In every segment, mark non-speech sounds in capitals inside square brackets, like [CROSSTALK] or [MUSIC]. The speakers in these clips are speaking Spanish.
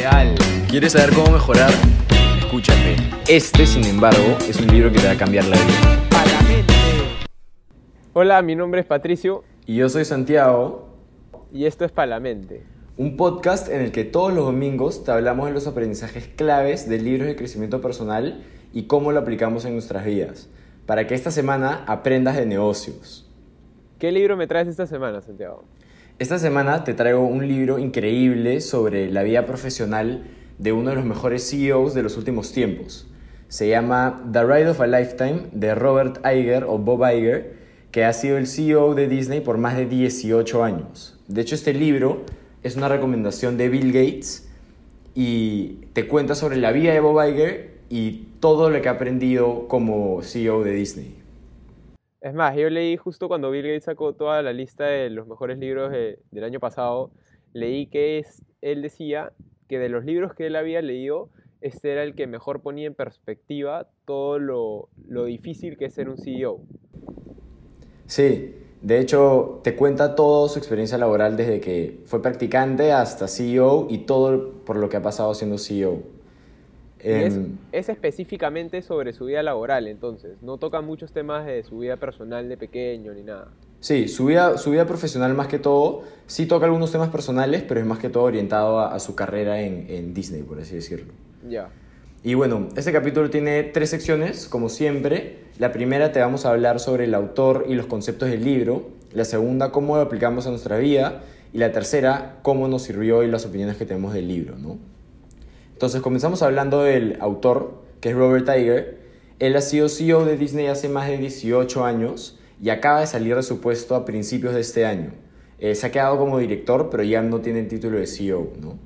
Ideal. ¿Quieres saber cómo mejorar? Escúchate. Este, sin embargo, es un libro que te va a cambiar la vida. Hola, mi nombre es Patricio Y yo soy Santiago, y esto es Palamente. un podcast en el que todos los domingos te hablamos de los aprendizajes claves de libros de crecimiento personal y cómo lo aplicamos en nuestras vidas, para que esta semana aprendas de negocios. ¿Qué libro me traes esta semana, Santiago? Esta semana te traigo un libro increíble sobre la vida profesional de uno de los mejores CEOs de los últimos tiempos. Se llama The Ride of a Lifetime de Robert Iger o Bob Iger, que ha sido el CEO de Disney por más de 18 años. De hecho, este libro es una recomendación de Bill Gates y te cuenta sobre la vida de Bob Iger y todo lo que ha aprendido como CEO de Disney. Es más, yo leí justo cuando Bill Gates sacó toda la lista de los mejores libros de- del año pasado, leí que él decía que de los libros que él había leído, este era el que mejor ponía en perspectiva todo lo, lo difícil que es ser un CEO. Sí, de hecho te cuenta toda su experiencia laboral desde que fue practicante hasta CEO y todo por lo que ha pasado siendo CEO. Y es, es específicamente sobre su vida laboral, entonces. No toca muchos temas de su vida personal de pequeño ni nada. sí, su vida, su vida profesional más que todo, sí toca algunos temas personales, pero es más que todo orientado a, a su carrera en, en Disney, por así decirlo. Ya. Y bueno, este capítulo tiene tres secciones, como siempre. La primera te vamos a hablar sobre el autor y los conceptos del libro. La segunda, cómo lo aplicamos a nuestra vida. Y la tercera, cómo nos sirvió y las opiniones que tenemos del libro, ¿no? Entonces comenzamos hablando del autor, que es Robert Iger. Él ha sido CEO de Disney hace más de 18 años y acaba de salir de su puesto a principios de este año. Eh, se ha quedado como director, pero ya no tiene el título de CEO, ¿no?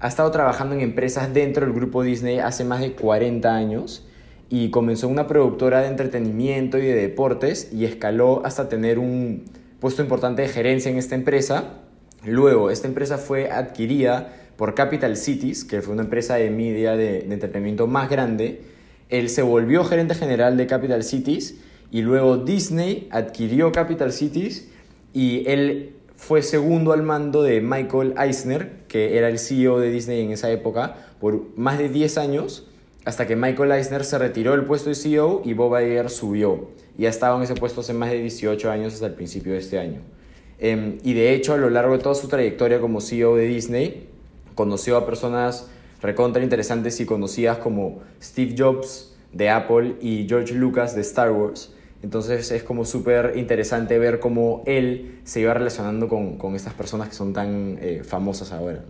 Ha estado trabajando en empresas dentro del grupo Disney hace más de 40 años y comenzó una productora de entretenimiento y de deportes y escaló hasta tener un puesto importante de gerencia en esta empresa. Luego, esta empresa fue adquirida por Capital Cities, que fue una empresa de media de, de entretenimiento más grande. Él se volvió gerente general de Capital Cities y luego Disney adquirió Capital Cities y él fue segundo al mando de Michael Eisner, que era el CEO de Disney en esa época, por más de 10 años, hasta que Michael Eisner se retiró del puesto de CEO y Bob Iger subió. Y ha estado en ese puesto hace más de 18 años hasta el principio de este año. Em, y de hecho, a lo largo de toda su trayectoria como CEO de Disney, conoció a personas recontra interesantes y conocidas como Steve Jobs de Apple y George Lucas de Star Wars. Entonces es como súper interesante ver cómo él se iba relacionando con, con estas personas que son tan eh, famosas ahora.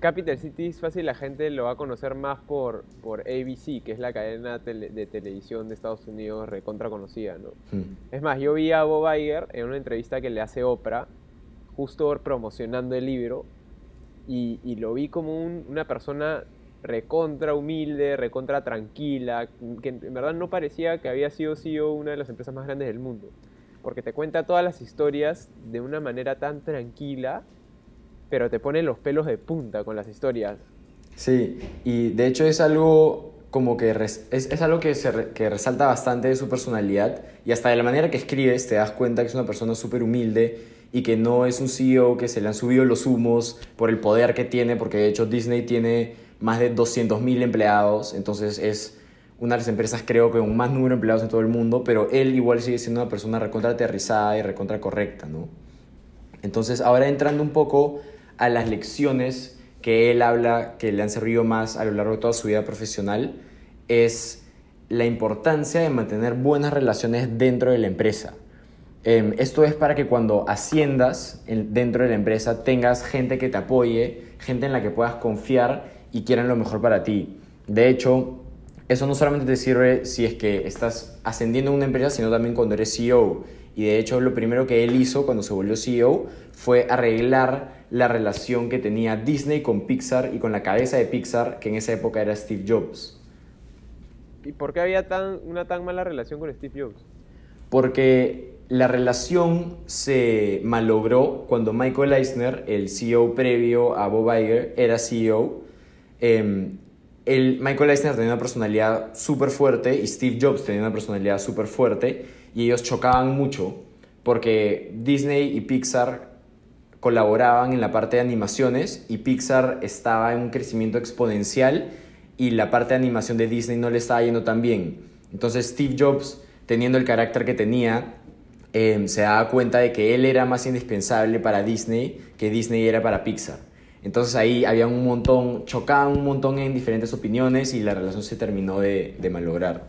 Capital Cities fácil la gente lo va a conocer más por, por ABC, que es la cadena tele- de televisión de Estados Unidos recontra conocida, ¿no? Mm. Es más, yo vi a Bob Iger en una entrevista que le hace Oprah, justo promocionando el libro, y, y lo vi como un- una persona recontra humilde, recontra tranquila, que en verdad no parecía que había sido CEO una de las empresas más grandes del mundo, porque te cuenta todas las historias de una manera tan tranquila, pero te pone los pelos de punta con las historias. Sí, y de hecho es algo como que res- es, es algo que, se que resalta bastante de su personalidad y hasta de la manera que escribes te das cuenta que es una persona súper humilde y que no es un CEO que se le han subido los humos por el poder que tiene, porque de hecho Disney tiene más de 200.000 empleados, entonces es una de las empresas creo que con más número de empleados en todo el mundo, pero él igual sigue siendo una persona recontra aterrizada y recontra correcta, ¿no? Entonces, ahora entrando un poco a las lecciones que él habla que le han servido más a lo largo de toda su vida profesional, es la importancia de mantener buenas relaciones dentro de la empresa. Em, esto es para que cuando asciendas en- dentro de la empresa tengas gente que te apoye, gente en la que puedas confiar y quieran lo mejor para ti. De hecho, eso no solamente te sirve si es que estás ascendiendo en una empresa, sino también cuando eres CEO. Y de hecho, lo primero que él hizo cuando se volvió CEO fue arreglar la relación que tenía Disney con Pixar y con la cabeza de Pixar, que en esa época era Steve Jobs. ¿Y por qué había tan, una tan mala relación con Steve Jobs? Porque la relación se malogró cuando Michael Eisner, el CEO previo a Bob Iger, era CEO. Em, el, Michael Eisner tenía una personalidad súper fuerte y Steve Jobs tenía una personalidad súper fuerte y ellos chocaban mucho porque Disney y Pixar colaboraban en la parte de animaciones y Pixar estaba en un crecimiento exponencial y la parte de animación de Disney no le estaba yendo tan bien. Entonces Steve Jobs, teniendo el carácter que tenía, em, se daba cuenta de que él era más indispensable para Disney que Disney era para Pixar. Entonces ahí había un montón, chocaban un montón en diferentes opiniones y la relación se terminó de, de malograr.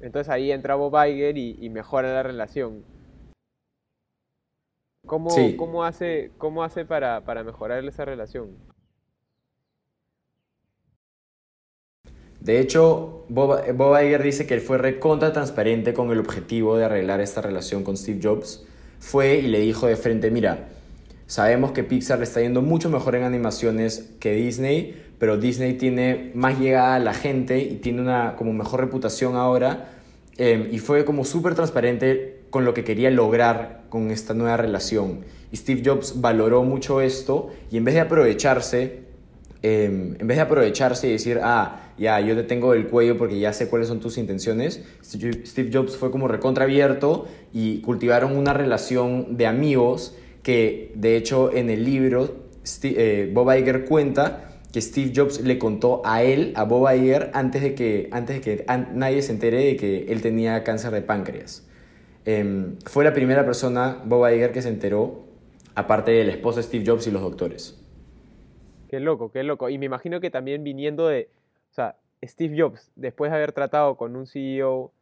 Entonces ahí entra Bob Iger y, mejora la relación. ¿Cómo, ¿cómo hace, cómo hace para, para mejorar esa relación? De hecho, Bob, Bob Iger dice que él fue recontra transparente con el objetivo de arreglar esta relación con Steve Jobs. Fue y le dijo de frente, mira, sabemos que Pixar le está yendo mucho mejor en animaciones que Disney, pero Disney tiene más llegada a la gente y tiene una como mejor reputación ahora. Em, y fue como súper transparente con lo que quería lograr con esta nueva relación. Y Steve Jobs valoró mucho esto y en vez de aprovecharse, em, en vez de aprovecharse y decir, ah, ya, yo te tengo el cuello porque ya sé cuáles son tus intenciones. Steve Jobs fue como recontraabierto y cultivaron una relación de amigos que, de hecho, en el libro eh, Bob Iger cuenta que Steve Jobs le contó a él, a Bob Iger, antes de que, antes de que nadie se entere de que él tenía cáncer de páncreas. Em, fue la primera persona, Bob Iger, que se enteró, aparte de la esposa Steve Jobs y los doctores. Qué loco, qué loco. Y me imagino que también viniendo de, o sea, Steve Jobs, después de haber tratado con un CEO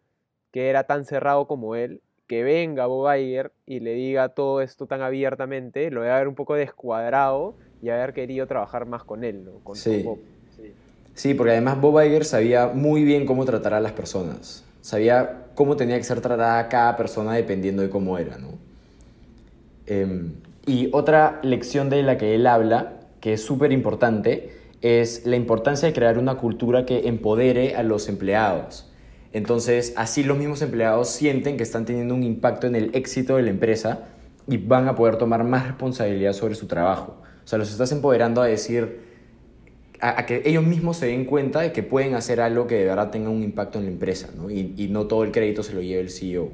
que era tan cerrado como él, que venga Bob Iger y le diga todo esto tan abiertamente, lo debe haber un poco descuadrado y haber querido trabajar más con él, ¿no? Con sí. sí. porque además Bob Iger sabía muy bien cómo tratar a las personas. Sabía cómo tenía que ser tratada cada persona dependiendo de cómo era, ¿no? Em, y otra lección de la que él habla, que es súper importante, es la importancia de crear una cultura que empodere a los empleados. Entonces, así los mismos empleados sienten que están teniendo un impacto en el éxito de la empresa y van a poder tomar más responsabilidad sobre su trabajo. O sea, los estás empoderando a decir, a, que ellos mismos se den cuenta de que pueden hacer algo que de verdad tenga un impacto en la empresa, ¿no? Y, no todo el crédito se lo lleve el CEO.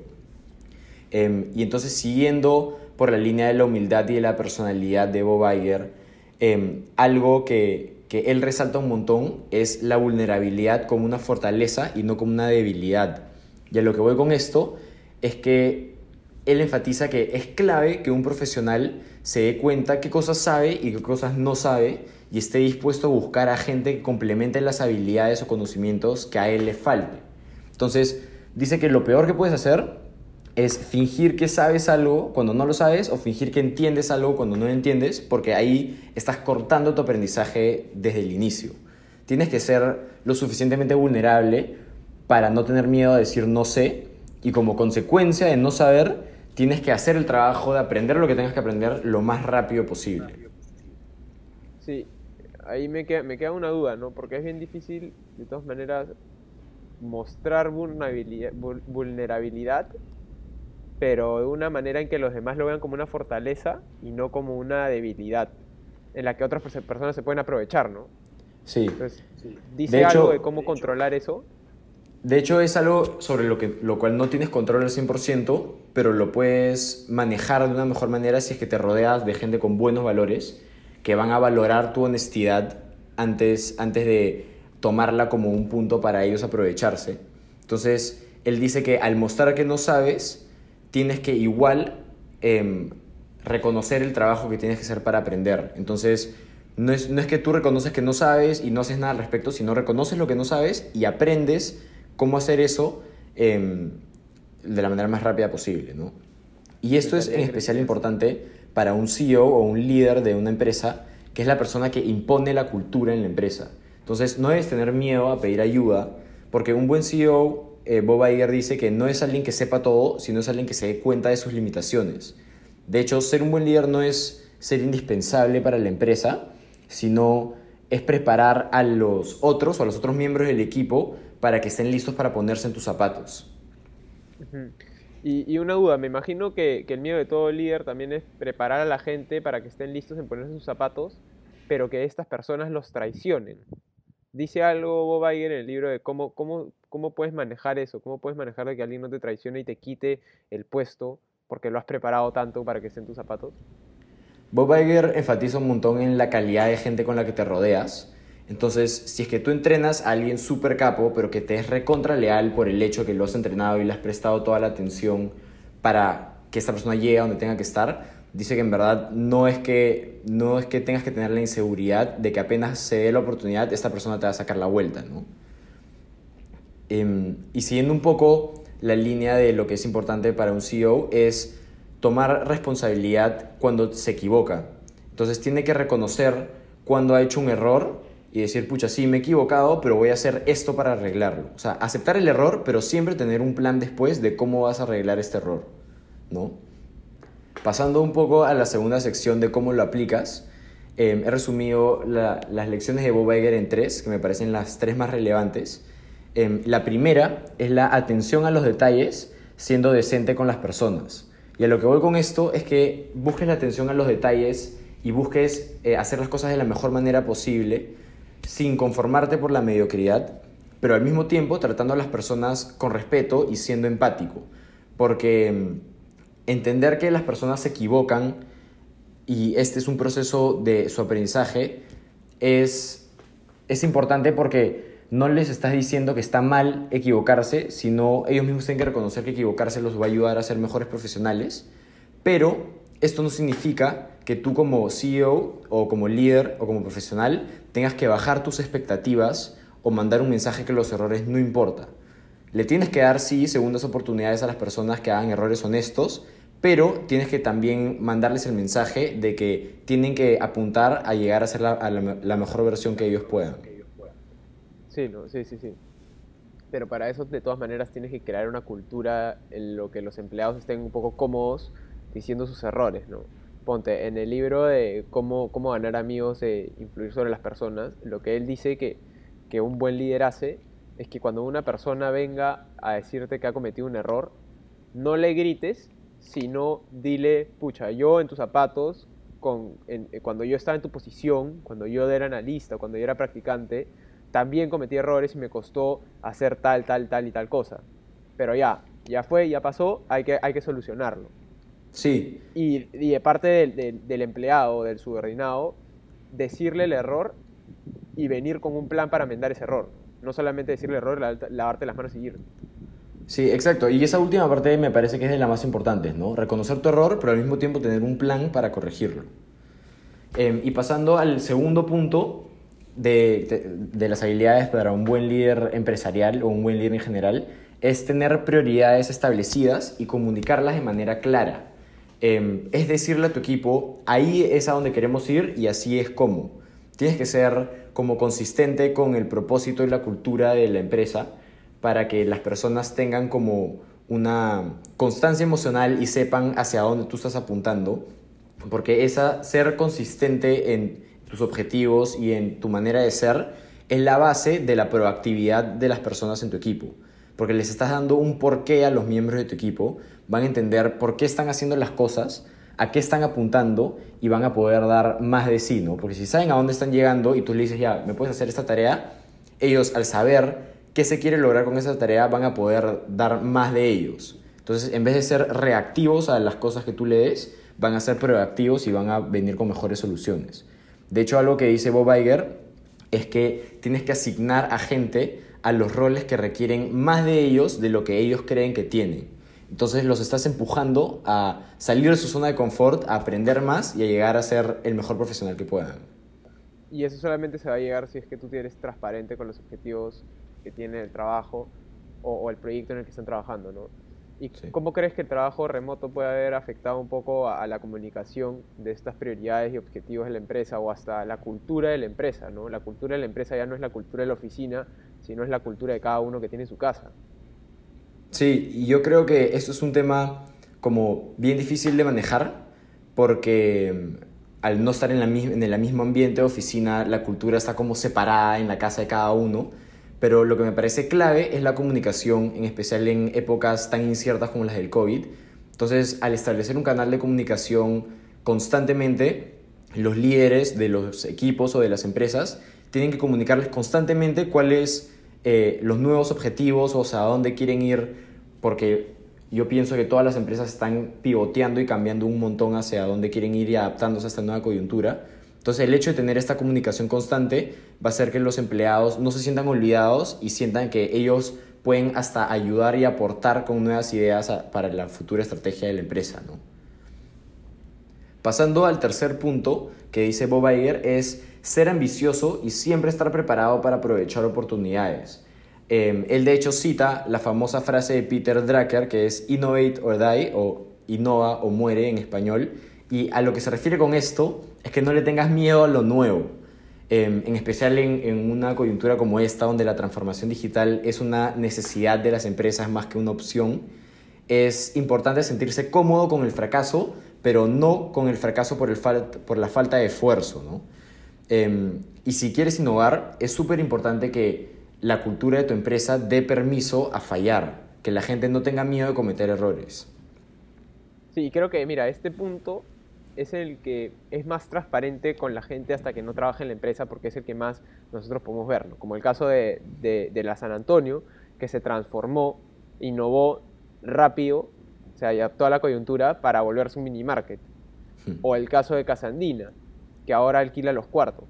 Em, y entonces, siguiendo por la línea de la humildad y de la personalidad de Bob Iger, em, algo que, que él resalta un montón es la vulnerabilidad como una fortaleza y no como una debilidad. Y a lo que voy con esto es que él enfatiza que es clave que un profesional se dé cuenta qué cosas sabe y qué cosas no sabe y esté dispuesto a buscar a gente que complemente las habilidades o conocimientos que a él le falte. Entonces, dice que lo peor que puedes hacer es fingir que sabes algo cuando no lo sabes o fingir que entiendes algo cuando no lo entiendes, porque ahí estás cortando tu aprendizaje desde el inicio. Tienes que ser lo suficientemente vulnerable para no tener miedo a decir no sé y como consecuencia de no saber, tienes que hacer el trabajo de aprender lo que tengas que aprender lo más rápido posible. Sí, ahí me queda, me queda una duda, ¿no? Porque es bien difícil, de todas maneras, mostrar vulnerabilidad pero de una manera en que los demás lo vean como una fortaleza y no como una debilidad, en la que otras personas se pueden aprovechar, ¿no? Sí. ¿Dice algo de cómo controlar eso? De hecho, es algo sobre lo, que, lo cual no tienes control al 100%, pero lo puedes manejar de una mejor manera si es que te rodeas de gente con buenos valores, que van a valorar tu honestidad antes, antes de tomarla como un punto para ellos aprovecharse. Entonces, él dice que al mostrar que no sabes, tienes que igual em, reconocer el trabajo que tienes que hacer para aprender. Entonces, no es, no es que tú reconoces que no sabes y no haces nada al respecto, sino reconoces lo que no sabes y aprendes cómo hacer eso em, de la manera más rápida posible. ¿no? Y esto es en especial importante para un CEO o un líder de una empresa, que es la persona que impone la cultura en la empresa. Entonces, no debes tener miedo a pedir ayuda, porque un buen CEO eh, Bob Iger dice que no es alguien que sepa todo, sino es alguien que se dé cuenta de sus limitaciones. De hecho, ser un buen líder no es ser indispensable para la empresa, sino es preparar a los otros o a los otros miembros del equipo para que estén listos para ponerse en tus zapatos. y, una duda, me imagino que, el miedo de todo líder también es preparar a la gente para que estén listos en ponerse en sus zapatos, pero que estas personas los traicionen. Dice algo Bob Iger en el libro de cómo, cómo, cómo puedes manejar eso, cómo puedes manejar de que alguien no te traicione y te quite el puesto porque lo has preparado tanto para que esté tus zapatos. Bob Iger enfatiza un montón en la calidad de gente con la que te rodeas. Entonces, si es que tú entrenas a alguien súper capo, pero que te es recontra leal por el hecho que lo has entrenado y le has prestado toda la atención para que esta persona llegue a donde tenga que estar, dice que en verdad no es que, no es que tengas que tener la inseguridad de que apenas se dé la oportunidad, esta persona te va a sacar la vuelta, ¿no? Em, y siguiendo un poco la línea de lo que es importante para un CEO es tomar responsabilidad cuando se equivoca. Entonces tiene que reconocer cuando ha hecho un error y decir, pucha, sí, me he equivocado, pero voy a hacer esto para arreglarlo. O sea, aceptar el error, pero siempre tener un plan después de cómo vas a arreglar este error, ¿no? Pasando un poco a la segunda sección de cómo lo aplicas, em, he resumido las lecciones de Bob Iger en tres, que me parecen las tres más relevantes. Em, la primera es la atención a los detalles siendo decente con las personas. Y a lo que voy con esto es que busques la atención a los detalles y busques eh, hacer las cosas de la mejor manera posible sin conformarte por la mediocridad, pero al mismo tiempo tratando a las personas con respeto y siendo empático. Porque em, entender que las personas se equivocan y este es un proceso de su aprendizaje es, es importante porque no les estás diciendo que está mal equivocarse, sino ellos mismos tienen que reconocer que equivocarse los va a ayudar a ser mejores profesionales, pero esto no significa que tú como CEO o como líder o como profesional tengas que bajar tus expectativas o mandar un mensaje que los errores no importa. Le tienes que dar, sí, segundas oportunidades a las personas que hagan errores honestos, pero tienes que también mandarles el mensaje de que tienen que apuntar a llegar a ser la, la, mejor versión que ellos puedan. Sí, no, sí, sí, sí. Pero para eso, de todas maneras, tienes que crear una cultura en lo que los empleados estén un poco cómodos diciendo sus errores, ¿no? Ponte, en el libro de cómo, cómo ganar amigos e influir sobre las personas, lo que él dice que, que un buen líder hace es que cuando una persona venga a decirte que ha cometido un error, no le grites, sino dile, pucha, yo en tus zapatos, con, cuando yo estaba en tu posición, cuando yo era analista, cuando yo era practicante, también cometí errores y me costó hacer tal, tal, tal y tal cosa. Pero ya, ya fue, ya pasó, hay que, hay que solucionarlo. Sí. Y, y de parte del, del, empleado, del subordinado, decirle el error y venir con un plan para enmendar ese error. No solamente decirle el error, lavarte las manos y ir. Sí, exacto. Y esa última parte me parece que es de las más importantes, ¿no? Reconocer tu error, pero al mismo tiempo tener un plan para corregirlo. Eh, y pasando al segundo punto de, de, las habilidades para un buen líder empresarial o un buen líder en general, es tener prioridades establecidas y comunicarlas de manera clara. Eh, es decirle a tu equipo, ahí es a donde queremos ir y así es como. Tienes que ser como consistente con el propósito y la cultura de la empresa para que las personas tengan como una constancia emocional y sepan hacia dónde tú estás apuntando, porque esa ser consistente en tus objetivos y en tu manera de ser es la base de la proactividad de las personas en tu equipo, porque les estás dando un porqué a los miembros de tu equipo, van a entender por qué están haciendo las cosas, a qué están apuntando y van a poder dar más de sí, ¿no? Porque si saben a dónde están llegando y tú le dices, ya, ¿me puedes hacer esta tarea? Ellos al saber qué se quiere lograr con esa tarea, van a poder dar más de ellos. Entonces, en vez de ser reactivos a las cosas que tú le des, van a ser proactivos y van a venir con mejores soluciones. De hecho, algo que dice Bob Iger es que tienes que asignar a gente a los roles que requieren más de ellos de lo que ellos creen que tienen. Entonces los estás empujando a salir de su zona de confort, a aprender más y a llegar a ser el mejor profesional que puedan. Y eso solamente se va a llegar si es que tú eres transparente con los objetivos que tiene el trabajo o, el proyecto en el que están trabajando, ¿no? ¿Y sí. cómo crees que el trabajo remoto puede haber afectado un poco a, a, la comunicación de estas prioridades y objetivos de la empresa o hasta la cultura de la empresa, ¿no? La cultura de la empresa ya no es la cultura de la oficina, sino es la cultura de cada uno que tiene su casa. Sí, y yo creo que esto es un tema como bien difícil de manejar porque mm, al no estar en, la, en el mismo ambiente de oficina, la cultura está como separada en la casa de cada uno pero lo que me parece clave es la comunicación, en especial en épocas tan inciertas como las del COVID. Entonces, al establecer un canal de comunicación constantemente, los líderes de los equipos o de las empresas tienen que comunicarles constantemente cuáles eh, los nuevos objetivos o sea, a dónde quieren ir, porque Yo pienso que todas las empresas están pivoteando y cambiando un montón hacia dónde quieren ir y adaptándose a esta nueva coyuntura. Entonces el hecho de tener esta comunicación constante va a hacer que los empleados no se sientan olvidados y sientan que ellos pueden hasta ayudar y aportar con nuevas ideas para la futura estrategia de la empresa. ¿no? Pasando al tercer punto que dice Bob Iger es ser ambicioso y siempre estar preparado para aprovechar oportunidades. Em, él de hecho cita la famosa frase de Peter Drucker que es innovate or die o innova o muere en español y a lo que se refiere con esto es que no le tengas miedo a lo nuevo. Em, en especial en, una coyuntura como esta, donde la transformación digital es una necesidad de las empresas más que una opción, es importante sentirse cómodo con el fracaso, pero no con el fracaso por, el por la falta de esfuerzo. ¿no? Em, y si quieres innovar, es súper importante que la cultura de tu empresa dé permiso a fallar, que la gente no tenga miedo de cometer errores. Sí, creo que, mira, este punto es el que es más transparente con la gente hasta que no trabaja en la empresa porque es el que más nosotros podemos ver, como el caso de, de, la San Antonio, que se transformó, innovó rápido, o sea, adaptó a la coyuntura para volverse un mini market. Hmm. O el caso de Casandina, que ahora alquila los cuartos.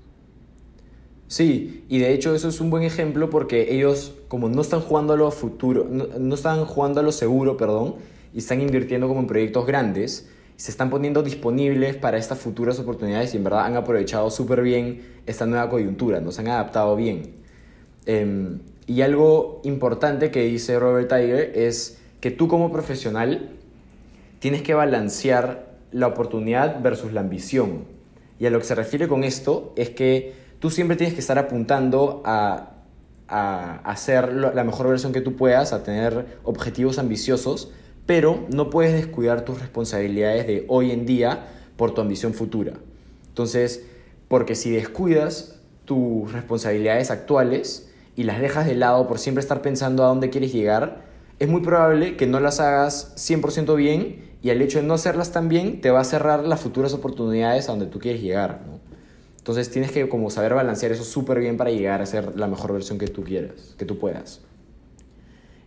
Sí, y de hecho eso es un buen ejemplo porque ellos, como no están jugando a lo futuro, no, no están jugando a lo seguro, perdón, y están invirtiendo como en proyectos grandes, se están poniendo disponibles para estas futuras oportunidades y en verdad han aprovechado súper bien esta nueva coyuntura, nos han adaptado bien. Em, y algo importante que dice Robert Tiger es que tú como profesional tienes que balancear la oportunidad versus la ambición. Y a lo que se refiere con esto es que tú siempre tienes que estar apuntando a, a hacer la mejor versión que tú puedas, a tener objetivos ambiciosos, pero no puedes descuidar tus responsabilidades de hoy en día por tu ambición futura. Entonces, porque si descuidas tus responsabilidades actuales y las dejas de lado por siempre estar pensando a dónde quieres llegar, es muy probable que no las hagas 100% bien y el hecho de no hacerlas tan bien te va a cerrar las futuras oportunidades a donde tú quieres llegar. Entonces tienes que como saber balancear eso súper bien para llegar a ser la mejor versión que tú quieras, que tú puedas.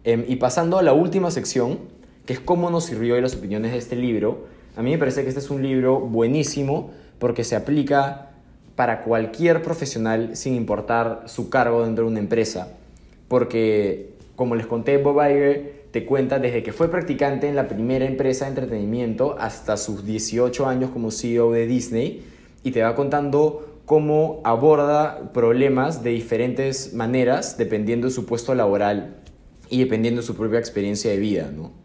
Em, y pasando a la última sección, que es cómo nos sirvió y las opiniones de este libro. A mí me parece que este es un libro buenísimo porque se aplica para cualquier profesional sin importar su cargo dentro de una empresa. Porque, como les conté, Bob Iger te cuenta desde que fue practicante en la primera empresa de entretenimiento hasta sus 18 años como CEO de Disney y te va contando cómo aborda problemas de diferentes maneras dependiendo de su puesto laboral y dependiendo de su propia experiencia de vida, ¿no?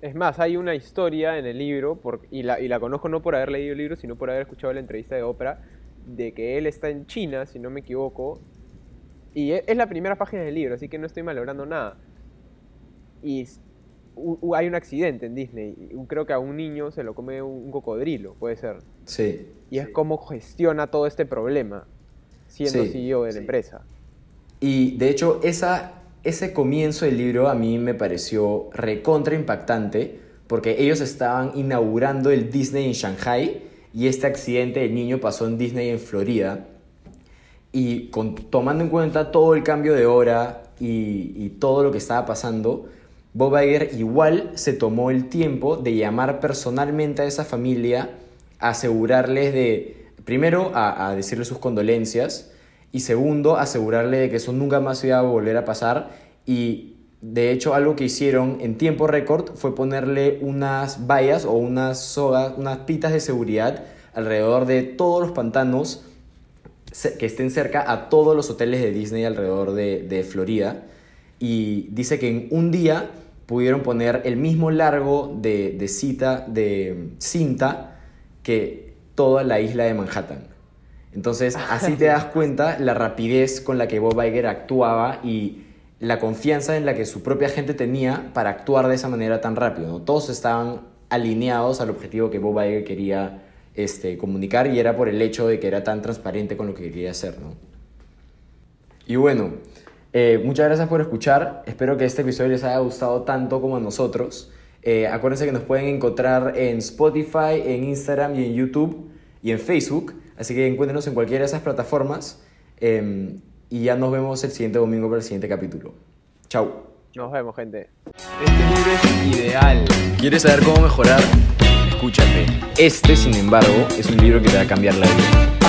Es más, hay una historia en el libro, y, la, y la conozco no por haber leído el libro, sino por haber escuchado la entrevista de Oprah, de que él está en China, si no me equivoco, y e, es, la primera página del libro, así que no estoy malogrando nada. Y hay un accidente en Disney, creo que a un niño se lo come un, cocodrilo, puede ser. Sí. Y es como gestiona todo este problema, siendo CEO de la empresa. Y de hecho, esa ese comienzo del libro a mí me pareció recontra impactante porque ellos estaban inaugurando el Disney en Shanghai y este accidente del niño pasó en Disney en Florida. Y con, tomando en cuenta todo el cambio de hora y, todo lo que estaba pasando, Bob Iger igual se tomó el tiempo de llamar personalmente a esa familia asegurarles de, primero, a, a decirles sus condolencias, y segundo, asegurarle de que eso nunca más iba a volver a pasar y de hecho algo que hicieron en tiempo récord fue ponerle unas vallas o unas sogas, unas pitas de seguridad alrededor de todos los pantanos que estén cerca a todos los hoteles de Disney alrededor de, Florida y dice que en un día pudieron poner el mismo largo de, de, cita, de cinta que toda la isla de Manhattan. Entonces, [LAUGHS] así te das cuenta la rapidez con la que Bob Iger actuaba y la confianza en la que su propia gente tenía para actuar de esa manera tan rápido. Todos estaban alineados al objetivo que Bob Iger quería este, comunicar y era por el hecho de que era tan transparente con lo que quería hacer. ¿no? Y bueno, eh, muchas gracias por escuchar. Espero que este episodio les haya gustado tanto como a nosotros. Eh, acuérdense que nos pueden encontrar en Spotify, en Instagram y en YouTube y en Facebook. Así que encuéntrenos en cualquiera de esas plataformas em, y ya nos vemos el siguiente domingo para el siguiente capítulo. Chao. Nos vemos, gente. Este libro es ideal. ¿Quieres saber cómo mejorar? Escúchate. Este, sin embargo, es un libro que te va a cambiar la vida.